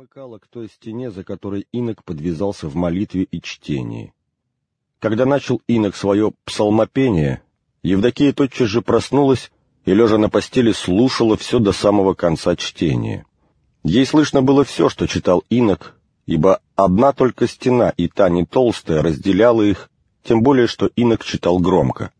примыкала к той стене, за которой инок подвязался в молитве и чтении. Когда начал инок свое псалмопение, Евдокия тотчас же проснулась и, лежа на постели, слушала все до самого конца чтения. Ей слышно было все, что читал инок, ибо одна только стена, и та не толстая, разделяла их, тем более, что инок читал громко.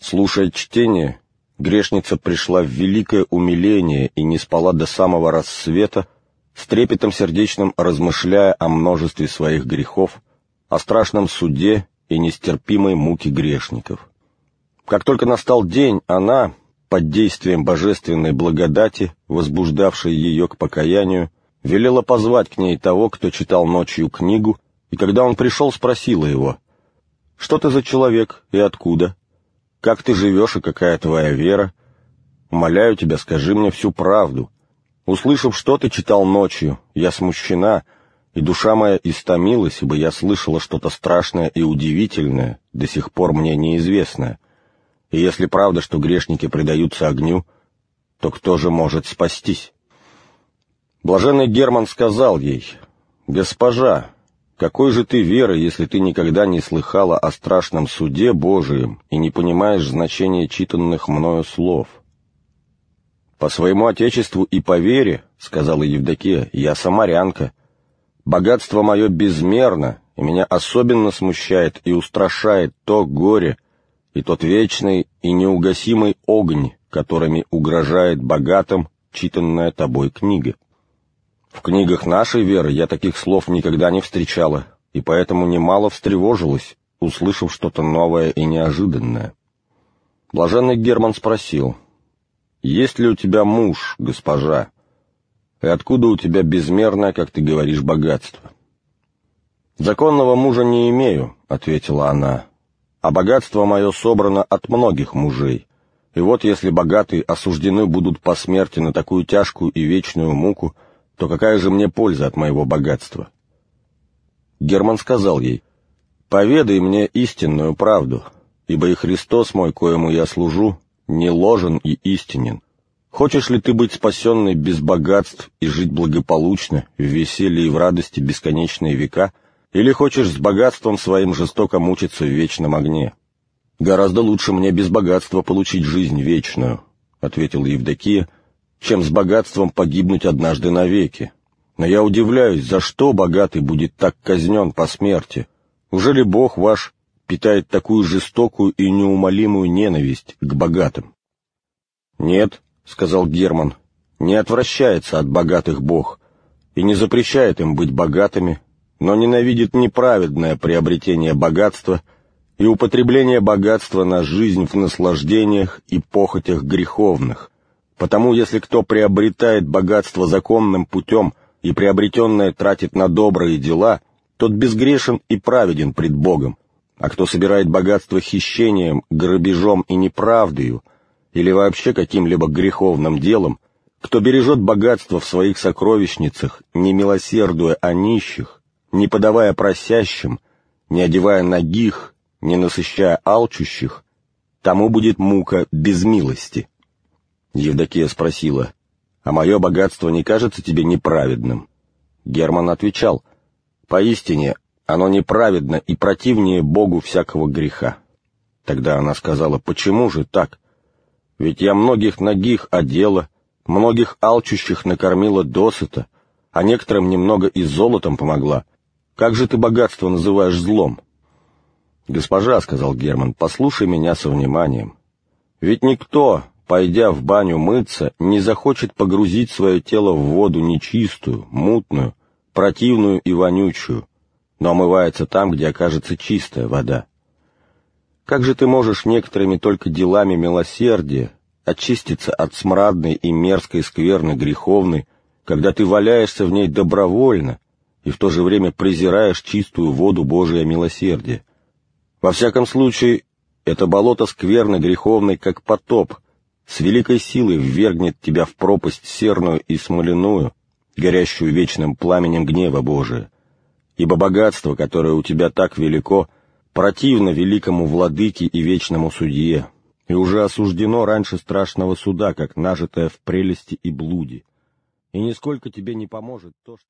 Слушая чтение, грешница пришла в великое умиление и не спала до самого рассвета, с трепетом сердечным размышляя о множестве своих грехов, о страшном суде и нестерпимой муке грешников. Как только настал день, она, под действием божественной благодати, возбуждавшей ее к покаянию, велела позвать к ней того, кто читал ночью книгу, и когда он пришел, спросила его, «Что ты за человек и откуда? Как ты живешь и какая твоя вера? Умоляю тебя, скажи мне всю правду, Услышав, что ты читал ночью, я смущена, и душа моя истомилась, ибо я слышала что-то страшное и удивительное, до сих пор мне неизвестное. И если правда, что грешники предаются огню, то кто же может спастись? Блаженный Герман сказал ей, «Госпожа, какой же ты веры, если ты никогда не слыхала о страшном суде Божием и не понимаешь значения читанных мною слов?» «По своему отечеству и по вере, — сказала Евдокия, — я самарянка. Богатство мое безмерно, и меня особенно смущает и устрашает то горе и тот вечный и неугасимый огонь, которыми угрожает богатым читанная тобой книга. В книгах нашей веры я таких слов никогда не встречала, и поэтому немало встревожилась, услышав что-то новое и неожиданное. Блаженный Герман спросил, есть ли у тебя муж, госпожа? И откуда у тебя безмерное, как ты говоришь, богатство? Законного мужа не имею, ответила она, а богатство мое собрано от многих мужей. И вот если богатые осуждены будут по смерти на такую тяжкую и вечную муку, то какая же мне польза от моего богатства? Герман сказал ей, «Поведай мне истинную правду, ибо и Христос мой, коему я служу, не ложен и истинен. Хочешь ли ты быть спасенной без богатств и жить благополучно, в веселье и в радости бесконечные века, или хочешь с богатством своим жестоко мучиться в вечном огне? Гораздо лучше мне без богатства получить жизнь вечную, — ответила Евдокия, — чем с богатством погибнуть однажды навеки. Но я удивляюсь, за что богатый будет так казнен по смерти? Уже ли Бог ваш питает такую жестокую и неумолимую ненависть к богатым. «Нет», — сказал Герман, — «не отвращается от богатых Бог и не запрещает им быть богатыми, но ненавидит неправедное приобретение богатства и употребление богатства на жизнь в наслаждениях и похотях греховных. Потому если кто приобретает богатство законным путем и приобретенное тратит на добрые дела, тот безгрешен и праведен пред Богом, а кто собирает богатство хищением, грабежом и неправдою, или вообще каким-либо греховным делом, кто бережет богатство в своих сокровищницах, не милосердуя о нищих, не подавая просящим, не одевая ногих, не насыщая алчущих, тому будет мука без милости. Евдокия спросила, «А мое богатство не кажется тебе неправедным?» Герман отвечал, «Поистине, оно неправедно и противнее Богу всякого греха. Тогда она сказала, почему же так? Ведь я многих ногих одела, многих алчущих накормила досыта, а некоторым немного и золотом помогла. Как же ты богатство называешь злом? Госпожа, — сказал Герман, — послушай меня со вниманием. Ведь никто, пойдя в баню мыться, не захочет погрузить свое тело в воду нечистую, мутную, противную и вонючую, но омывается там, где окажется чистая вода. Как же ты можешь некоторыми только делами милосердия очиститься от смрадной и мерзкой скверны греховной, когда ты валяешься в ней добровольно и в то же время презираешь чистую воду Божия милосердия? Во всяком случае, это болото скверны греховной, как потоп, с великой силой ввергнет тебя в пропасть серную и смоляную, горящую вечным пламенем гнева Божия ибо богатство, которое у тебя так велико, противно великому владыке и вечному судье, и уже осуждено раньше страшного суда, как нажитое в прелести и блуде. И нисколько тебе не поможет то, что...